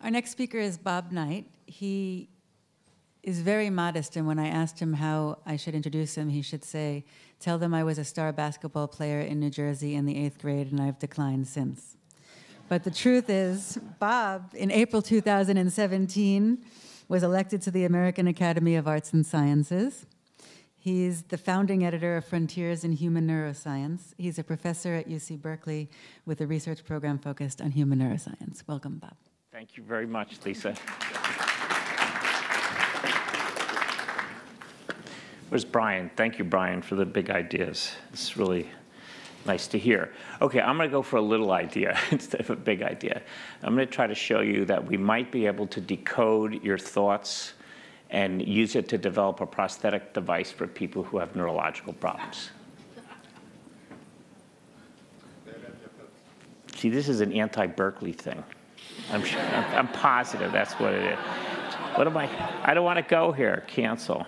Our next speaker is Bob Knight. He is very modest, and when I asked him how I should introduce him, he should say, Tell them I was a star basketball player in New Jersey in the eighth grade, and I've declined since. But the truth is, Bob, in April 2017, was elected to the American Academy of Arts and Sciences. He's the founding editor of Frontiers in Human Neuroscience. He's a professor at UC Berkeley with a research program focused on human neuroscience. Welcome, Bob. Thank you very much, Lisa. Where's Brian? Thank you, Brian, for the big ideas. It's really nice to hear. Okay, I'm going to go for a little idea instead of a big idea. I'm going to try to show you that we might be able to decode your thoughts and use it to develop a prosthetic device for people who have neurological problems. See, this is an anti-Berkeley thing. I'm, I'm, positive that's what it is. What am I? I don't want to go here. Cancel.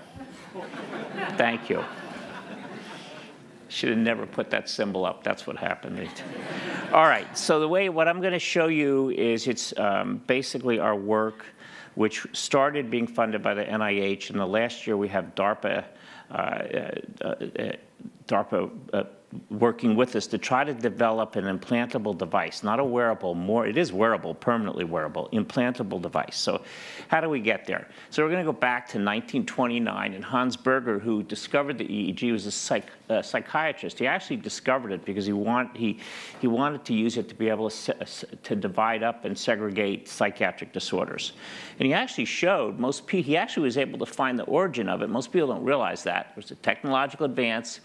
Thank you. Should have never put that symbol up. That's what happened. All right. So the way what I'm going to show you is it's um, basically our work, which started being funded by the NIH, and the last year we have DARPA. Uh, uh, uh, DARPA uh, working with us to try to develop an implantable device, not a wearable, more, it is wearable, permanently wearable, implantable device. So how do we get there? So we're going to go back to 1929, and Hans Berger, who discovered the EEG, was a psych, psychiatrist. He actually discovered it because he, want, he, he wanted to use it to be able to, to divide up and segregate psychiatric disorders. And he actually showed, most he actually was able to find the origin of it. Most people don't realize that. It was a technological advance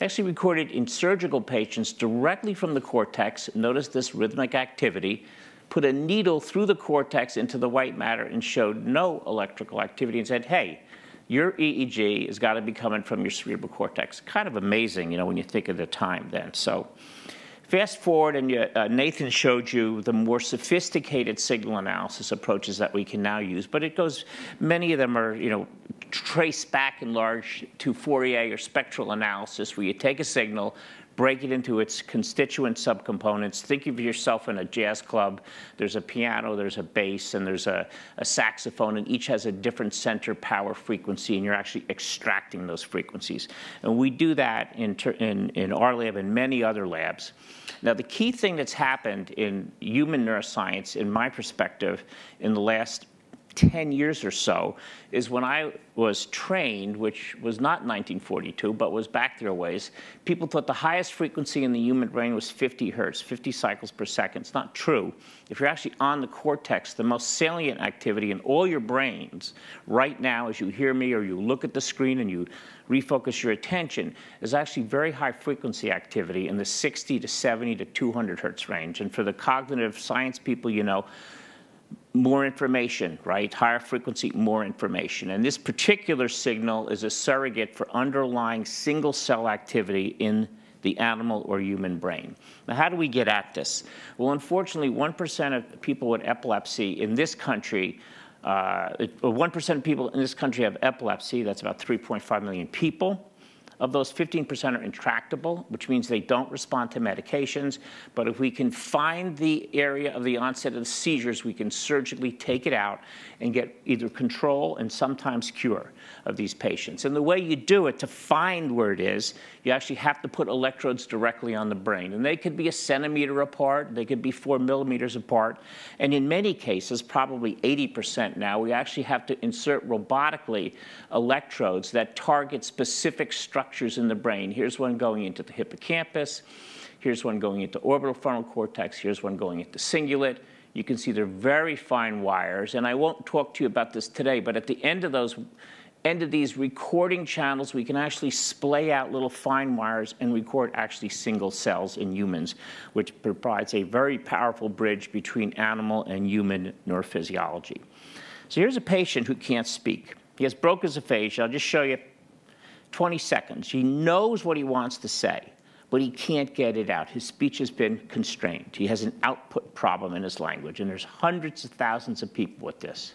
actually recorded in surgical patients directly from the cortex. Notice this rhythmic activity. Put a needle through the cortex into the white matter and showed no electrical activity and said, hey, your EEG has got to be coming from your cerebral cortex. Kind of amazing, you know, when you think of the time then. So Fast forward, and you, uh, Nathan showed you the more sophisticated signal analysis approaches that we can now use, but it goes, many of them are, you know, traced back in large to Fourier or spectral analysis, where you take a signal, break it into its constituent subcomponents. Think of yourself in a jazz club. There's a piano, there's a bass, and there's a, a saxophone, and each has a different center power frequency, and you're actually extracting those frequencies. And we do that in, in, in our lab and many other labs. Now, the key thing that's happened in human neuroscience, in my perspective, in the last 10 years or so is when I was trained, which was not 1942, but was back there a ways, people thought the highest frequency in the human brain was 50 hertz, 50 cycles per second. It's not true. If you're actually on the cortex, the most salient activity in all your brains right now, as you hear me or you look at the screen and you refocus your attention, is actually very high frequency activity in the 60 to 70 to 200 hertz range. And for the cognitive science people, you know, more information, right? Higher frequency, more information. And this particular signal is a surrogate for underlying single cell activity in the animal or human brain. Now, how do we get at this? Well, unfortunately, 1% of people with epilepsy in this country, uh, 1% of people in this country have epilepsy. That's about 3.5 million people. Of those, 15% are intractable, which means they don't respond to medications. But if we can find the area of the onset of seizures, we can surgically take it out and get either control and sometimes cure of these patients. And the way you do it to find where it is, you actually have to put electrodes directly on the brain. And they could be a centimeter apart, they could be four millimeters apart. And in many cases, probably 80% now, we actually have to insert robotically electrodes that target specific structures in the brain. Here's one going into the hippocampus. Here's one going into orbital frontal cortex. Here's one going into cingulate. You can see they're very fine wires, and I won't talk to you about this today, but at the end of those of these recording channels, we can actually splay out little fine wires and record actually single cells in humans, which provides a very powerful bridge between animal and human neurophysiology. So here's a patient who can't speak. He has Broca's aphasia. I'll just show you 20 seconds. He knows what he wants to say but he can't get it out. His speech has been constrained. He has an output problem in his language, and there's hundreds of thousands of people with this.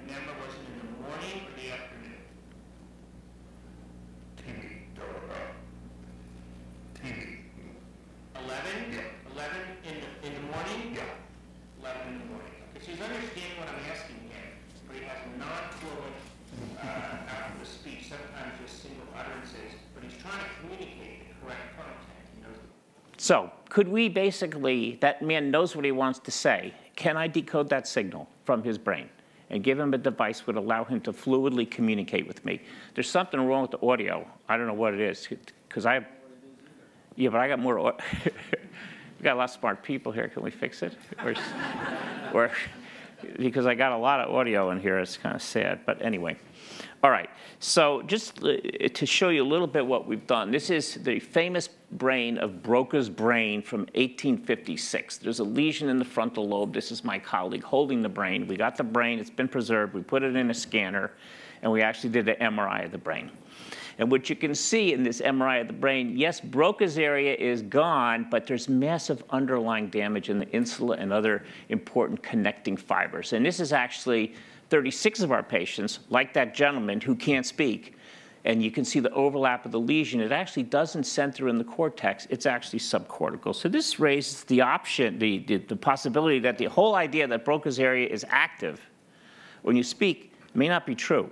Because what I'm asking him, but he has non-fluent, uh, speech, sometimes just single utterances, but he's trying to communicate the correct content, So could we basically, that man knows what he wants to say. Can I decode that signal from his brain and give him a device would allow him to fluidly communicate with me? There's something wrong with the audio. I don't know what it is because I, yeah, but I got more. we got a lot of smart people here. Can we fix it? Or, or because I got a lot of audio in here, it's kind of sad. But anyway, all right. So just uh, to show you a little bit what we've done, this is the famous brain of Broca's brain from 1856. There's a lesion in the frontal lobe. This is my colleague holding the brain. We got the brain. It's been preserved. We put it in a scanner, and we actually did the MRI of the brain. And what you can see in this MRI of the brain, yes, Broca's area is gone, but there's massive underlying damage in the insula and other important connecting fibers. And this is actually 36 of our patients, like that gentleman who can't speak. And you can see the overlap of the lesion. It actually doesn't center in the cortex. It's actually subcortical. So this raises the option, the, the, the possibility that the whole idea that Broca's area is active when you speak may not be true.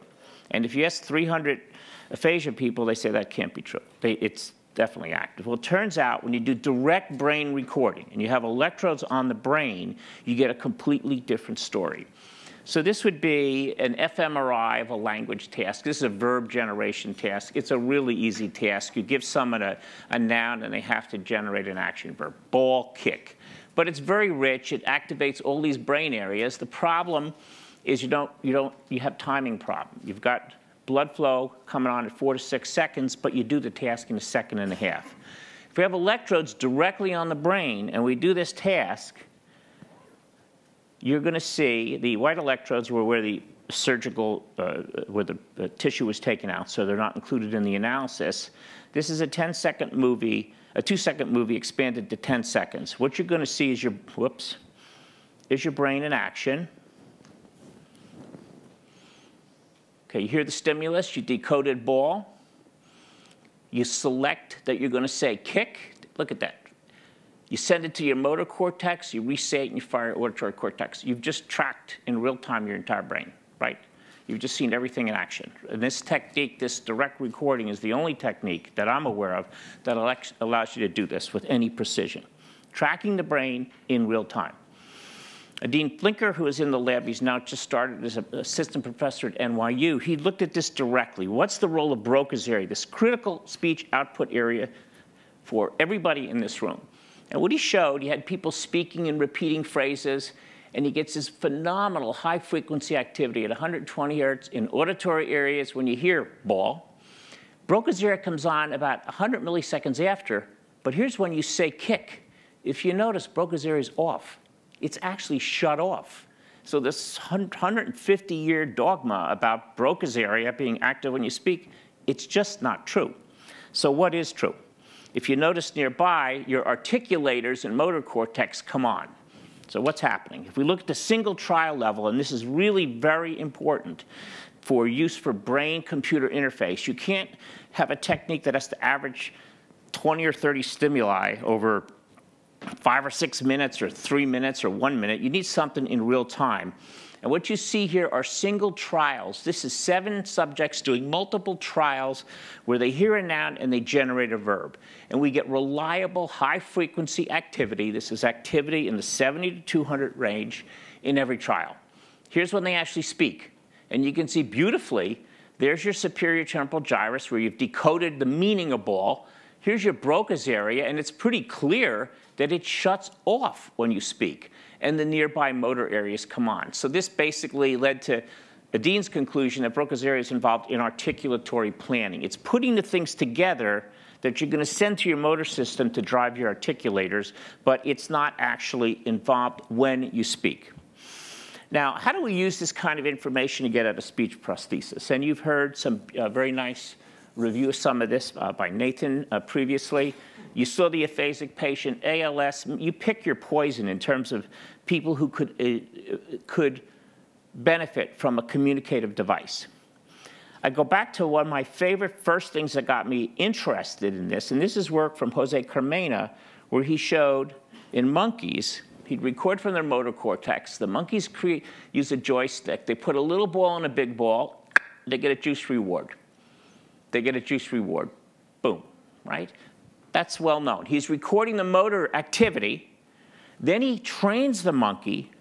And if you ask 300 aphasia people, they say that can't be true. They, it's definitely active. Well, it turns out when you do direct brain recording and you have electrodes on the brain, you get a completely different story. So this would be an fMRI of a language task. This is a verb generation task. It's a really easy task. You give someone a, a noun and they have to generate an action verb. Ball, kick. But it's very rich. It activates all these brain areas. The problem is you don't, you don't, you have timing problem. You've got blood flow coming on at four to six seconds, but you do the task in a second and a half. If we have electrodes directly on the brain and we do this task, you're going to see the white electrodes were where the surgical, uh, where the, the tissue was taken out, so they're not included in the analysis. This is a 10 second movie, a two second movie expanded to 10 seconds. What you're going to see is your, whoops, is your brain in action. Okay, you hear the stimulus, you decoded ball. You select that you're going to say kick. Look at that. You send it to your motor cortex, you resay it, and you fire auditory cortex. You've just tracked in real time your entire brain, right? You've just seen everything in action. And this technique, this direct recording, is the only technique that I'm aware of that allows you to do this with any precision. Tracking the brain in real time. Dean Flinker, who is in the lab, he's now just started as an assistant professor at NYU. He looked at this directly. What's the role of Broca's area, this critical speech output area for everybody in this room? And what he showed, he had people speaking and repeating phrases, and he gets this phenomenal high frequency activity at 120 hertz in auditory areas when you hear ball. Broca's area comes on about 100 milliseconds after, but here's when you say kick. If you notice, Broca's area is off it's actually shut off. So this 150-year dogma about Broca's area being active when you speak, it's just not true. So what is true? If you notice nearby, your articulators and motor cortex come on. So what's happening? If we look at the single trial level, and this is really very important for use for brain-computer interface, you can't have a technique that has to average 20 or 30 stimuli over five or six minutes or three minutes or one minute. You need something in real time. And what you see here are single trials. This is seven subjects doing multiple trials where they hear a noun and they generate a verb. And we get reliable, high frequency activity. This is activity in the 70 to 200 range in every trial. Here's when they actually speak. And you can see beautifully, there's your superior temporal gyrus where you've decoded the meaning of ball. Here's your Broca's area, and it's pretty clear that it shuts off when you speak, and the nearby motor areas come on. So this basically led to Dean's conclusion that Broca's area is involved in articulatory planning. It's putting the things together that you're going to send to your motor system to drive your articulators, but it's not actually involved when you speak. Now, how do we use this kind of information to get at a speech prosthesis? And you've heard some uh, very nice review some of this uh, by Nathan uh, previously. You saw the aphasic patient, ALS. You pick your poison in terms of people who could, uh, could benefit from a communicative device. I go back to one of my favorite first things that got me interested in this, and this is work from Jose Carmena, where he showed in monkeys, he'd record from their motor cortex. The monkeys use a joystick. They put a little ball in a big ball, they get a juice reward. They get a juice reward. Boom, right? That's well known. He's recording the motor activity, then he trains the monkey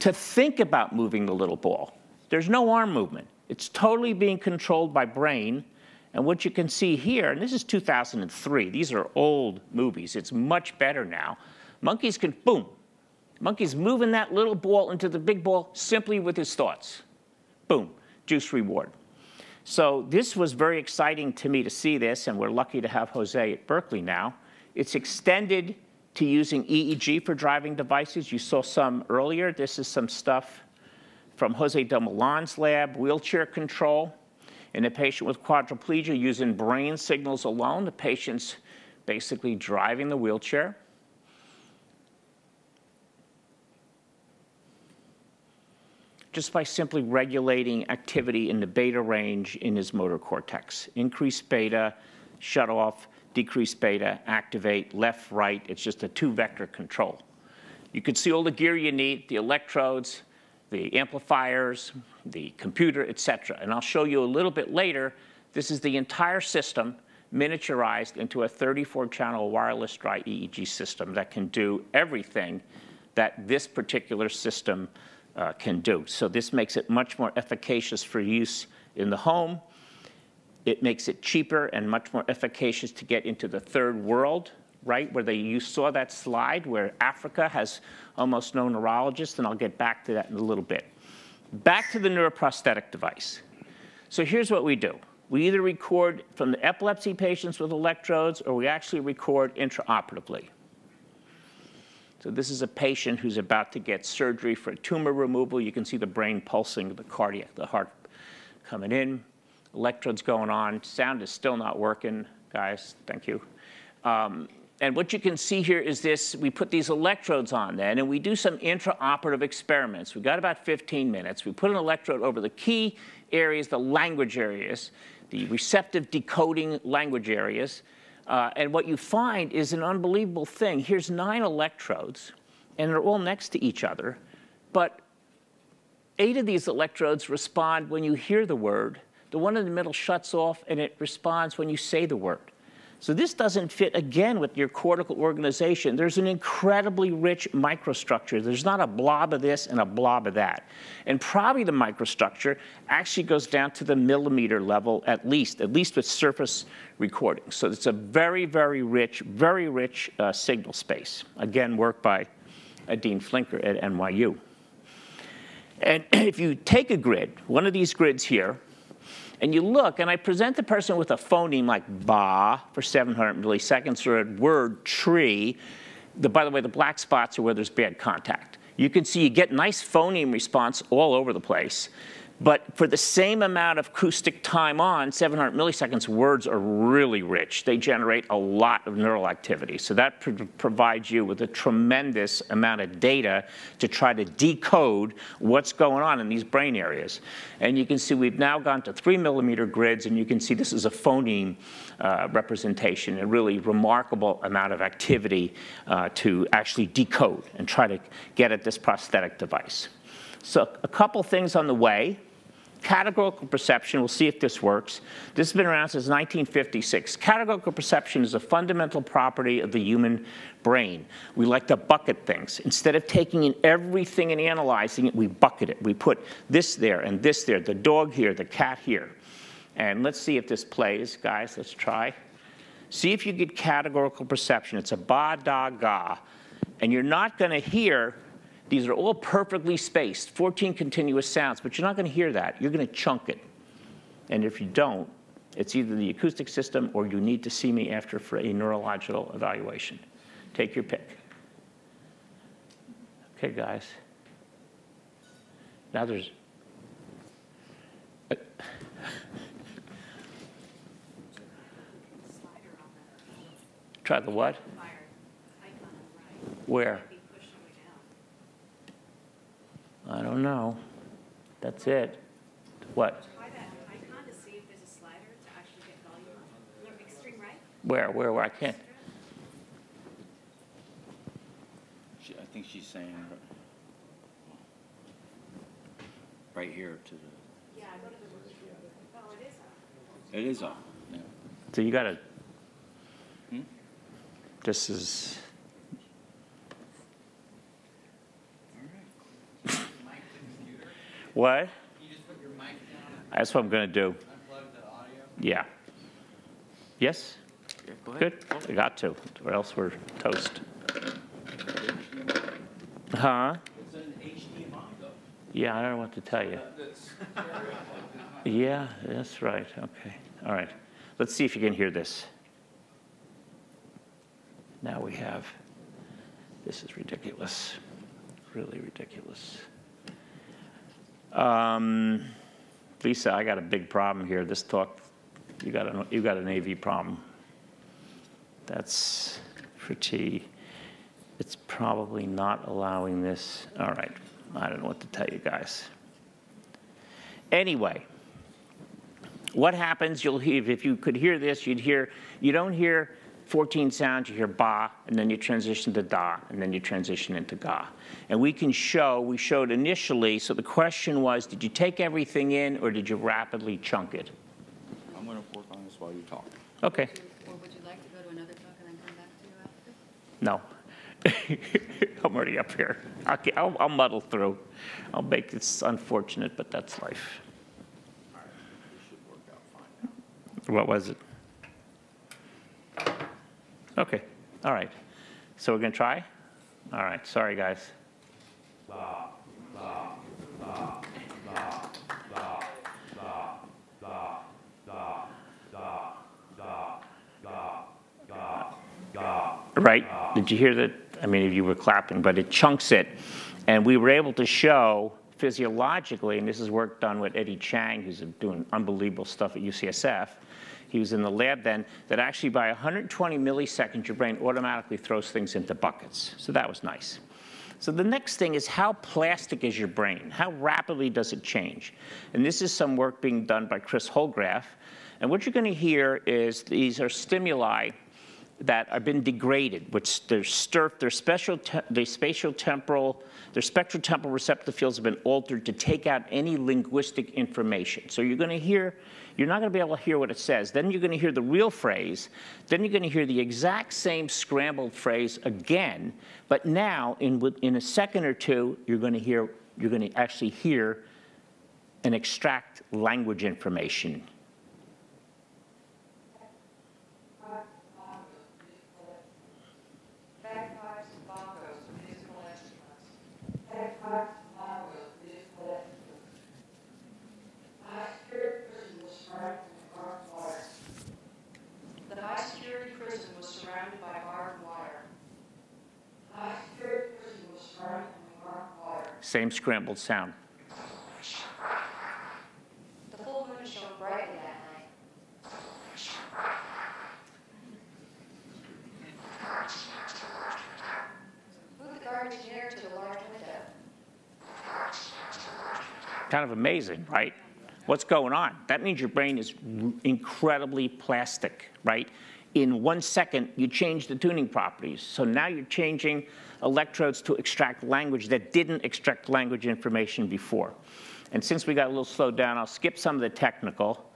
to think about moving the little ball. There's no arm movement. It's totally being controlled by brain. And what you can see here, and this is 2003, these are old movies, it's much better now. Monkeys can, boom, monkey's moving that little ball into the big ball simply with his thoughts. Boom, juice reward. So this was very exciting to me to see this, and we're lucky to have Jose at Berkeley now. It's extended to using EEG for driving devices. You saw some earlier. This is some stuff from Jose Del Millán's lab, wheelchair control. In a patient with quadriplegia, using brain signals alone, the patient's basically driving the wheelchair. Just by simply regulating activity in the beta range in his motor cortex. Increase beta, shut off, decrease beta, activate, left, right. It's just a two vector control. You can see all the gear you need, the electrodes, the amplifiers, the computer, et cetera. And I'll show you a little bit later, this is the entire system miniaturized into a 34-channel wireless dry EEG system that can do everything that this particular system uh, can do. So this makes it much more efficacious for use in the home. It makes it cheaper and much more efficacious to get into the third world, right? Where they, you saw that slide where Africa has almost no neurologists, and I'll get back to that in a little bit. Back to the neuroprosthetic device. So here's what we do. We either record from the epilepsy patients with electrodes or we actually record intraoperatively. So this is a patient who's about to get surgery for tumor removal. You can see the brain pulsing, the cardiac, the heart coming in, electrodes going on. Sound is still not working, guys. Thank you. Um, and what you can see here is this, we put these electrodes on then, and we do some intraoperative experiments. We got about 15 minutes. We put an electrode over the key areas, the language areas, the receptive decoding language areas. Uh, and what you find is an unbelievable thing. Here's nine electrodes, and they're all next to each other. But eight of these electrodes respond when you hear the word. The one in the middle shuts off, and it responds when you say the word. So this doesn't fit, again, with your cortical organization. There's an incredibly rich microstructure. There's not a blob of this and a blob of that. And probably the microstructure actually goes down to the millimeter level at least, at least with surface recording. So it's a very, very rich, very rich uh, signal space. Again, work by uh, Dean Flinker at NYU. And if you take a grid, one of these grids here, and you look, and I present the person with a phoneme like ba for 700 milliseconds or a word tree. The, by the way, the black spots are where there's bad contact. You can see you get nice phoneme response all over the place. But for the same amount of acoustic time on, 700 milliseconds, words are really rich. They generate a lot of neural activity. So that pr provides you with a tremendous amount of data to try to decode what's going on in these brain areas. And you can see we've now gone to three millimeter grids, and you can see this is a phoneme uh, representation, a really remarkable amount of activity uh, to actually decode and try to get at this prosthetic device. So a couple things on the way categorical perception, we'll see if this works. This has been around since 1956. Categorical perception is a fundamental property of the human brain. We like to bucket things. Instead of taking in everything and analyzing it, we bucket it. We put this there and this there, the dog here, the cat here. And let's see if this plays, guys. Let's try. See if you get categorical perception. It's a ba, da, ga. And you're not going to hear these are all perfectly spaced, 14 continuous sounds, but you're not going to hear that. You're going to chunk it. And if you don't, it's either the acoustic system or you need to see me after for a neurological evaluation. Take your pick. Okay, guys. Now there's. Try the what? Where? I don't know. That's it. What? Try that icon to see if there's a slider to actually get volume. Look, extreme right. Where, where, where? I can't. She, I think she's saying right here to the, Yeah, I go to the, oh, it is on. it is on, yeah. So you gotta. Hmm? This is. What? That's what I'm gonna do. Yeah. Yes? Good. I got to, or else we're toast. Huh? Yeah, I don't know what to tell you. Yeah, that's right. Okay. All right. Let's see if you can hear this. Now we have. This is ridiculous. Really ridiculous. Um, Lisa, I got a big problem here. This talk, you got an, you got an AV problem. That's pretty, it's probably not allowing this. All right, I don't know what to tell you guys. Anyway, what happens, you'll hear, if you could hear this, you'd hear, you don't hear 14 sounds, you hear ba, and then you transition to da, and then you transition into ga. And we can show, we showed initially, so the question was, did you take everything in or did you rapidly chunk it? I'm gonna work on this while you talk. Okay, Or would you like to go to another talk and then come back to you after? no. I'm already up here. Okay, I'll, I'll muddle through. I'll make this unfortunate, but that's life. All right. This should work out fine now. What was it? Okay, all right. So we're gonna try? All right, sorry, guys. Right? Did you hear that? I mean, you were clapping, but it chunks it. And we were able to show physiologically, and this is work done with Eddie Chang, who's doing unbelievable stuff at UCSF. He was in the lab then, that actually by 120 milliseconds, your brain automatically throws things into buckets. So that was nice. So the next thing is how plastic is your brain? How rapidly does it change? And this is some work being done by Chris Holdgraf. And what you're going to hear is these are stimuli that have been degraded, which their their special, their spatial temporal, their spectral-temporal receptor fields have been altered to take out any linguistic information. So you're going to hear, you're not going to be able to hear what it says. Then you're going to hear the real phrase. Then you're going to hear the exact same scrambled phrase again. But now, in in a second or two, you're going to hear, you're going to actually hear and extract language information same scrambled sound. The full moon shone brightly that night. Move the garbage near to the large window. Kind of amazing, right? What's going on? That means your brain is incredibly plastic, right? In one second, you change the tuning properties. So now you're changing electrodes to extract language that didn't extract language information before. And since we got a little slowed down, I'll skip some of the technical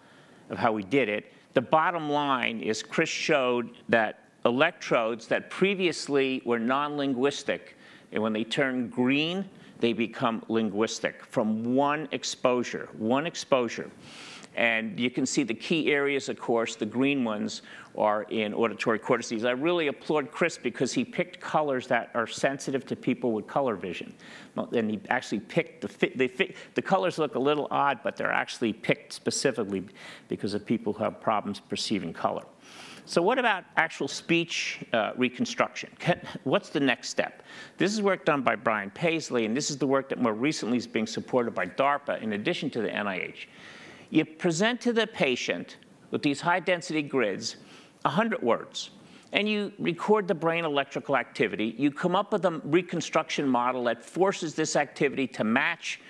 of how we did it. The bottom line is Chris showed that electrodes that previously were non-linguistic, and when they turn green, they become linguistic from one exposure, one exposure. And you can see the key areas, of course, the green ones are in auditory cortices. I really applaud Chris because he picked colors that are sensitive to people with color vision. And he actually picked the, fi- they fi- the colors look a little odd, but they're actually picked specifically because of people who have problems perceiving color. So what about actual speech uh, reconstruction? Can- What's the next step? This is work done by Brian Pasley, and this is the work that more recently is being supported by DARPA in addition to the NIH. You present to the patient with these high-density grids 100 words, and you record the brain electrical activity. You come up with a reconstruction model that forces this activity to match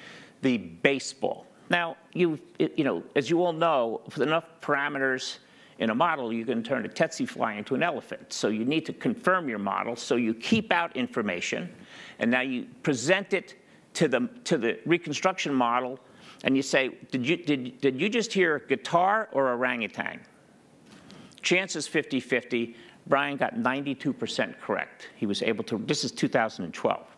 the baseball. Now, you, you know, as you all know, with enough parameters in a model, you can turn a tsetse fly into an elephant. So you need to confirm your model. So you keep out information, and now you present it to the, to the reconstruction model, and you say, did you, did, did you just hear a guitar or orangutan? Chances 50-50. Brian got 92% correct. He was able to, this is 2012.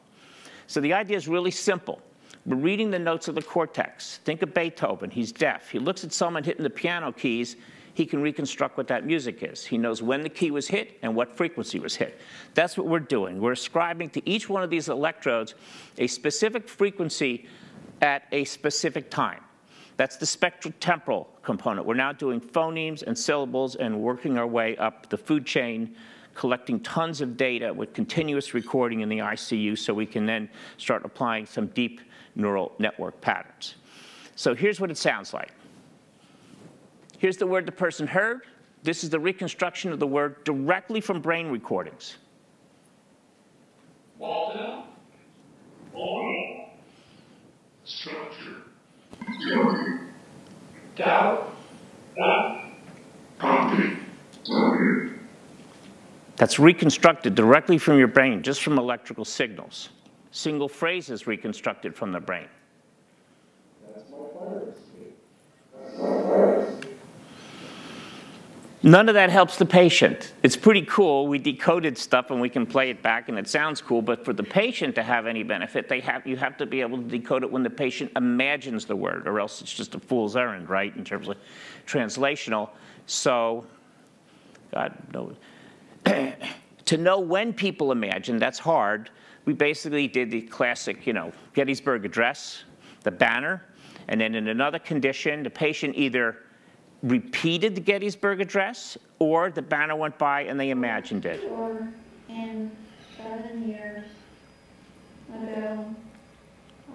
So the idea is really simple. We're reading the notes of the cortex. Think of Beethoven, he's deaf. He looks at someone hitting the piano keys, he can reconstruct what that music is. He knows when the key was hit and what frequency was hit. That's what we're doing. We're ascribing to each one of these electrodes a specific frequency at a specific time. That's the spectrotemporal component. We're now doing phonemes and syllables and working our way up the food chain, collecting tons of data with continuous recording in the ICU so we can then start applying some deep neural network patterns. So here's what it sounds like. Here's the word the person heard. This is the reconstruction of the word directly from brain recordings. That's reconstructed directly from your brain, just from electrical signals. Single phrases reconstructed from the brain. None of that helps the patient. It's pretty cool. We decoded stuff and we can play it back and it sounds cool, but for the patient to have any benefit, they have, you have to be able to decode it when the patient imagines the word, or else it's just a fool's errand, right, in terms of translational. So, God knows. to know when people imagine, that's hard. We basically did the classic, you know, Gettysburg Address, the banner, and then in another condition, the patient either repeated the Gettysburg Address or the banner went by and they imagined it. Four and seven years ago,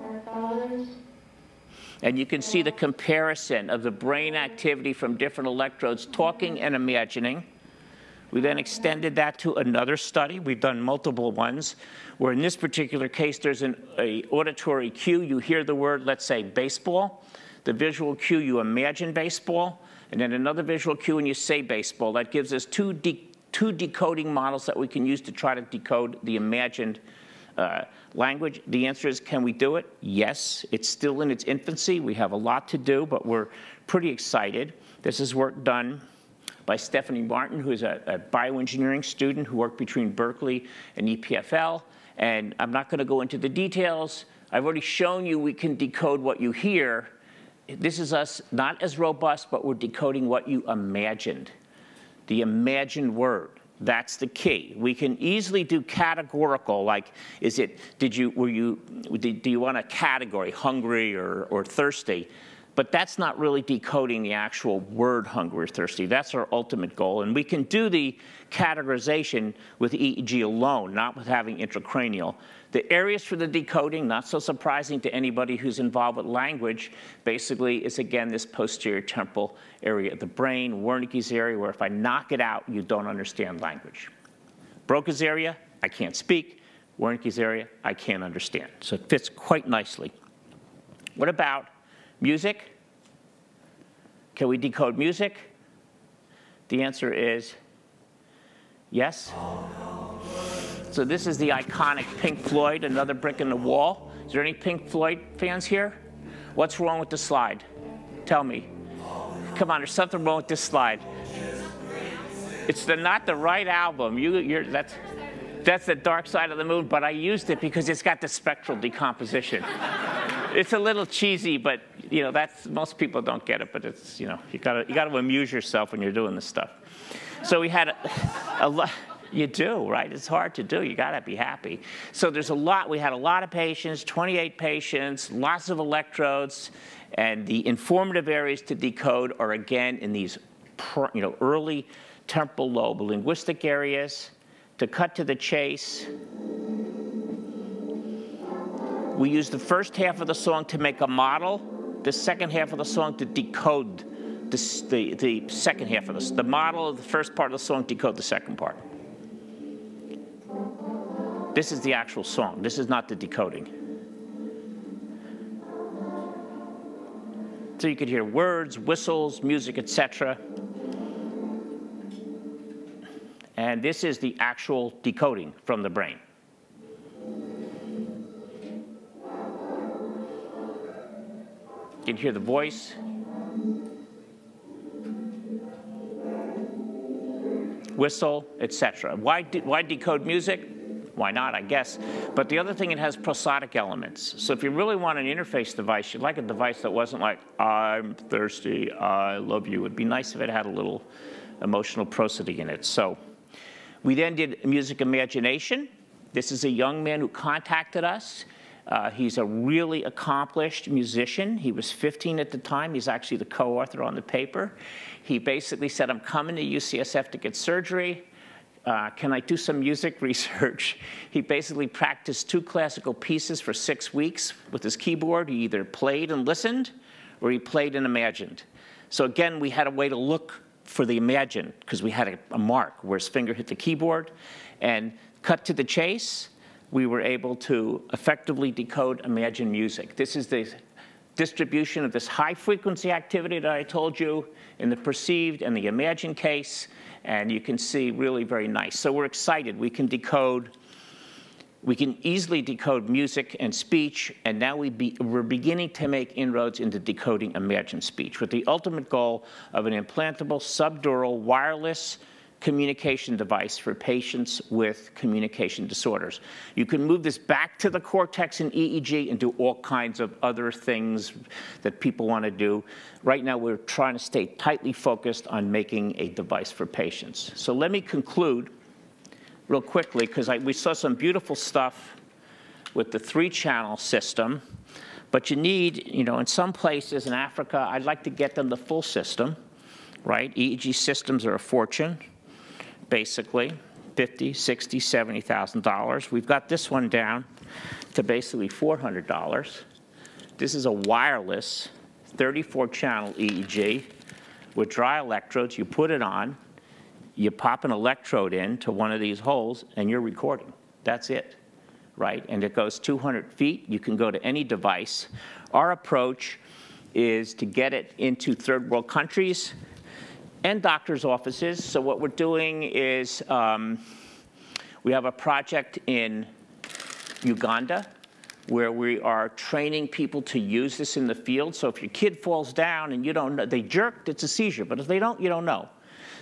our fathers And you can see the comparison of the brain activity from different electrodes, talking and imagining. We then extended that to another study. We've done multiple ones, where in this particular case, there's an auditory cue. You hear the word, let's say, baseball. The visual cue, you imagine baseball. And then another visual cue, and you say baseball. That gives us two, de two decoding models that we can use to try to decode the imagined uh, language? The answer is, can we do it? Yes. It's still in its infancy. We have a lot to do, but we're pretty excited. This is work done by Stephanie Martin, who is a, a bioengineering student who worked between Berkeley and EPFL. And I'm not going to go into the details. I've already shown you we can decode what you hear. This is us not as robust, but we're decoding what you imagined, the imagined word. That's the key. We can easily do categorical, like, is it, did you, were you, did, do you want a category, hungry or, or thirsty? But that's not really decoding the actual word hungry or thirsty. That's our ultimate goal. And we can do the categorization with EEG alone, not with having intracranial. The areas for the decoding, not so surprising to anybody who's involved with language, basically is again this posterior temporal area of the brain, Wernicke's area, where if I knock it out, you don't understand language. Broca's area, I can't speak. Wernicke's area, I can't understand. So it fits quite nicely. What about music? Can we decode music? The answer is yes. So this is the iconic Pink Floyd, another brick in the wall. Is there any Pink Floyd fans here? What's wrong with the slide? Tell me. Come on, there's something wrong with this slide. It's the, not the right album. You, you're, that's, that's the dark side of the moon, but I used it because it's got the spectral decomposition. It's a little cheesy, but you know, that's, most people don't get it, but it's, you know, you gotta, you gotta amuse yourself when you're doing this stuff. So we had a, a lot, you do, right? It's hard to do. You got to be happy. So there's a lot. We had a lot of patients, 28 patients, lots of electrodes, and the informative areas to decode are again in these, you know, early temporal lobe linguistic areas. To cut to the chase, we use the first half of the song to make a model, the second half of the song to decode the, the, the second half of the, the model of the first part of the song, decode the second part. This is the actual song. This is not the decoding. So you could hear words, whistles, music, etc. And this is the actual decoding from the brain. You can hear the voice. Whistle, etc. Why, de why decode music? Why not, I guess. But the other thing, it has prosodic elements. So if you really want an interface device, you'd like a device that wasn't like, I'm thirsty, I love you. It'd be nice if it had a little emotional prosody in it. So we then did music imagination. This is a young man who contacted us. Uh, he's a really accomplished musician. He was 15 at the time. He's actually the co-author on the paper. He basically said, I'm coming to UCSF to get surgery. Uh, can I do some music research? He basically practiced two classical pieces for six weeks with his keyboard. He either played and listened, or he played and imagined. So again, we had a way to look for the imagined, because we had a, a mark where his finger hit the keyboard. And cut to the chase, we were able to effectively decode imagined music. This is the distribution of this high frequency activity that I told you in the perceived and the imagined case and you can see really very nice. So we're excited. We can decode, we can easily decode music and speech, and now we be, we're beginning to make inroads into decoding imagined speech with the ultimate goal of an implantable subdural wireless communication device for patients with communication disorders. You can move this back to the cortex in EEG and do all kinds of other things that people want to do. Right now, we're trying to stay tightly focused on making a device for patients. So let me conclude real quickly, because we saw some beautiful stuff with the three-channel system, but you need, you know, in some places in Africa, I'd like to get them the full system, right? EEG systems are a fortune basically, 50, 60, 70,000 dollars. We've got this one down to basically $400. This is a wireless 34 channel EEG with dry electrodes. You put it on, you pop an electrode in to one of these holes, and you're recording. That's it, right? And it goes 200 feet. You can go to any device. Our approach is to get it into third world countries and doctor's offices. So what we're doing is um, we have a project in Uganda where we are training people to use this in the field. So if your kid falls down and you don't know, they jerked, it's a seizure. But if they don't, you don't know.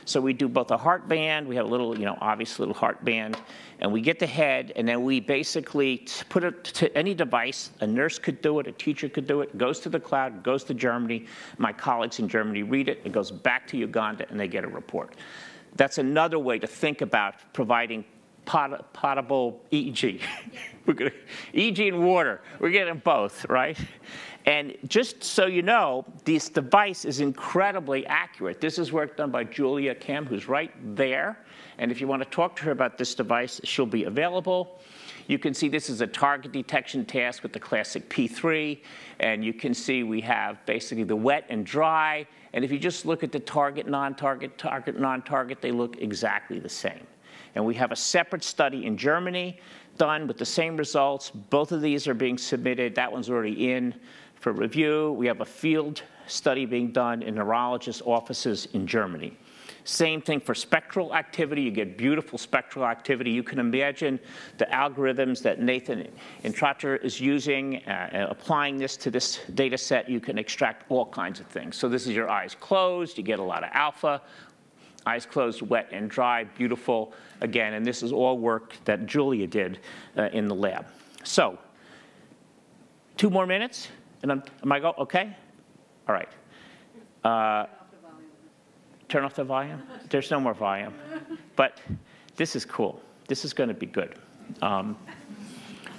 So we do both a heart band, we have a little, you know, obvious little heart band, and we get the head, and then we basically put it to any device. A nurse could do it, a teacher could do it, goes to the cloud, goes to Germany. My colleagues in Germany read it, it goes back to Uganda, and they get a report. That's another way to think about providing pot, potable EEG. We're gonna, EEG and water, we're getting both, right? And just so you know, this device is incredibly accurate. This is work done by Julia Kim, who's right there. And if you want to talk to her about this device, she'll be available. You can see this is a target detection task with the classic P3. And you can see we have basically the wet and dry. And if you just look at the target, non-target, target, non-target, they look exactly the same. And we have a separate study in Germany done with the same results. Both of these are being submitted. That one's already in for review. We have a field study being done in neurologist offices in Germany. Same thing for spectral activity. You get beautiful spectral activity. You can imagine the algorithms that Nathan Intrator is using, uh, applying this to this data set. You can extract all kinds of things. So this is your eyes closed. You get a lot of alpha. Eyes closed, wet and dry, beautiful. Again, and this is all work that Julia did uh, in the lab. So, two more minutes. And I'm, am I go, okay? All right. Uh, turn off the volume? There's no more volume. But this is cool. This is going to be good. Um,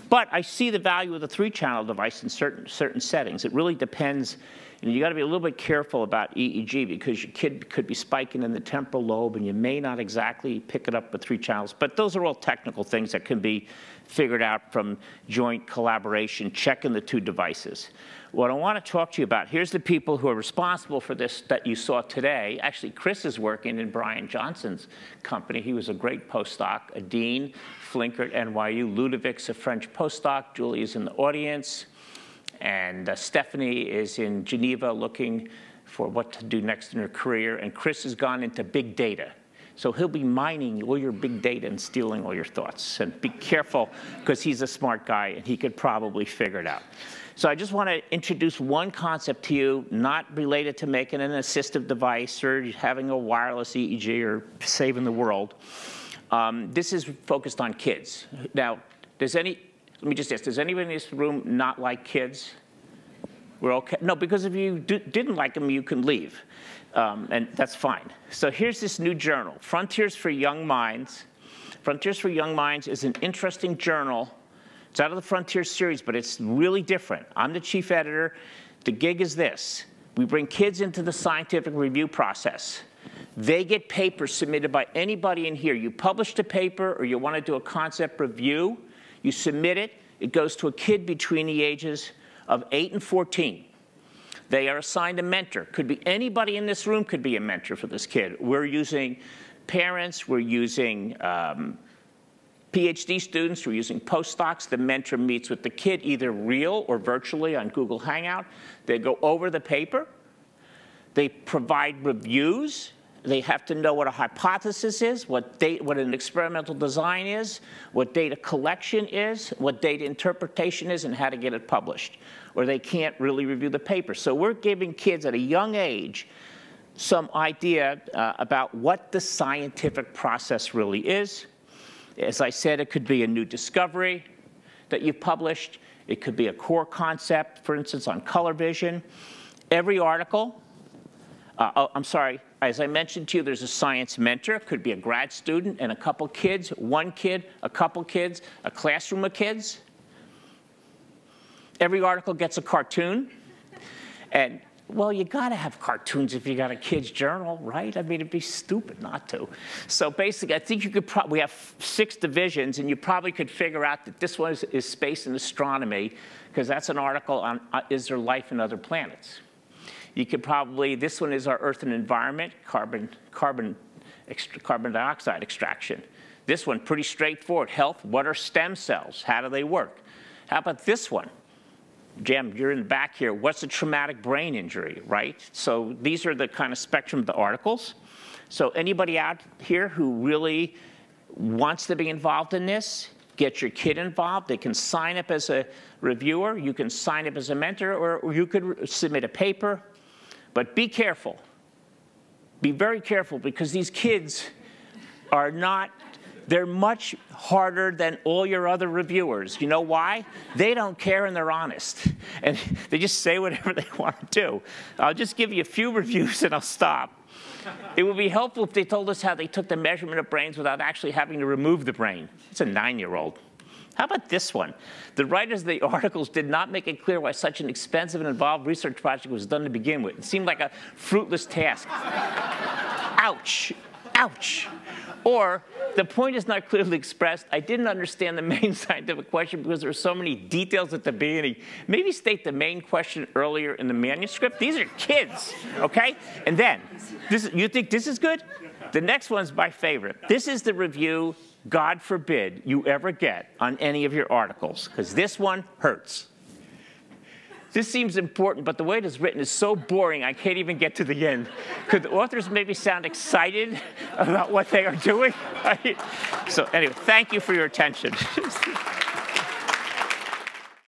but I see the value of the three-channel device in certain, certain settings. It really depends. Know, you got to be a little bit careful about EEG because your kid could be spiking in the temporal lobe and you may not exactly pick it up with three channels. But those are all technical things that can be figured out from joint collaboration, checking the two devices. What I want to talk to you about, here's the people who are responsible for this that you saw today. Actually, Chris is working in Brian Johnson's company. He was a great postdoc, a dean, Flinker at NYU. Ludovic's a French postdoc. Julie's in the audience. and uh, Stephanie is in Geneva looking for what to do next in her career, and Chris has gone into big data. So he'll be mining all your big data and stealing all your thoughts. And be careful, because he's a smart guy and he could probably figure it out. So I just want to introduce one concept to you, not related to making an assistive device or having a wireless EEG or saving the world. Um, this is focused on kids. Now, does any, let me just ask, does anybody in this room not like kids? We're okay? No, because if you do, didn't like them, you can leave. Um, and that's fine. So here's this new journal, Frontiers for Young Minds. Frontiers for Young Minds is an interesting journal it's out of the Frontier series, but it's really different. I'm the chief editor. The gig is this. We bring kids into the scientific review process. They get papers submitted by anybody in here. You published a paper or you want to do a concept review, you submit it. It goes to a kid between the ages of 8 and 14. They are assigned a mentor. Could be anybody in this room could be a mentor for this kid. We're using parents, we're using um, PhD students we're using postdocs, the mentor meets with the kid either real or virtually on Google Hangout. They go over the paper. They provide reviews. They have to know what a hypothesis is, what, data, what an experimental design is, what data collection is, what data interpretation is, and how to get it published. Or they can't really review the paper. So we're giving kids at a young age some idea uh, about what the scientific process really is, as I said, it could be a new discovery that you've published. It could be a core concept, for instance, on color vision. Every article, uh, oh, I'm sorry, as I mentioned to you, there's a science mentor. Could be a grad student and a couple kids, one kid, a couple kids, a classroom of kids. Every article gets a cartoon. And well, you got to have cartoons if you got a kid's journal, right? I mean, it'd be stupid not to. So basically, I think you could probably, we have six divisions, and you probably could figure out that this one is, is space and astronomy, because that's an article on uh, is there life in other planets? You could probably, this one is our Earth and environment, carbon, carbon, carbon dioxide extraction. This one, pretty straightforward. Health, what are stem cells? How do they work? How about this one? Jim, you're in the back here. What's a traumatic brain injury, right? So these are the kind of spectrum of the articles. So anybody out here who really wants to be involved in this, get your kid involved. They can sign up as a reviewer. You can sign up as a mentor, or, you could submit a paper. But be careful. Be very careful because these kids are not they're much harder than all your other reviewers. You know why? They don't care and they're honest. And they just say whatever they want to do. I'll just give you a few reviews and I'll stop. It would be helpful if they told us how they took the measurement of brains without actually having to remove the brain. It's a nine year old. How about this one? The writers of the articles did not make it clear why such an expensive and involved research project was done to begin with. It seemed like a fruitless task. Ouch. Ouch. Or the point is not clearly expressed. I didn't understand the main scientific question because there are so many details at the beginning. Maybe state the main question earlier in the manuscript. These are kids, okay? And then, this, you think this is good? The next one's my favorite. This is the review, God forbid, you ever get on any of your articles, because this one hurts. This seems important, but the way it is written is so boring, I can't even get to the end. Could the authors maybe sound excited about what they are doing? So, anyway, thank you for your attention.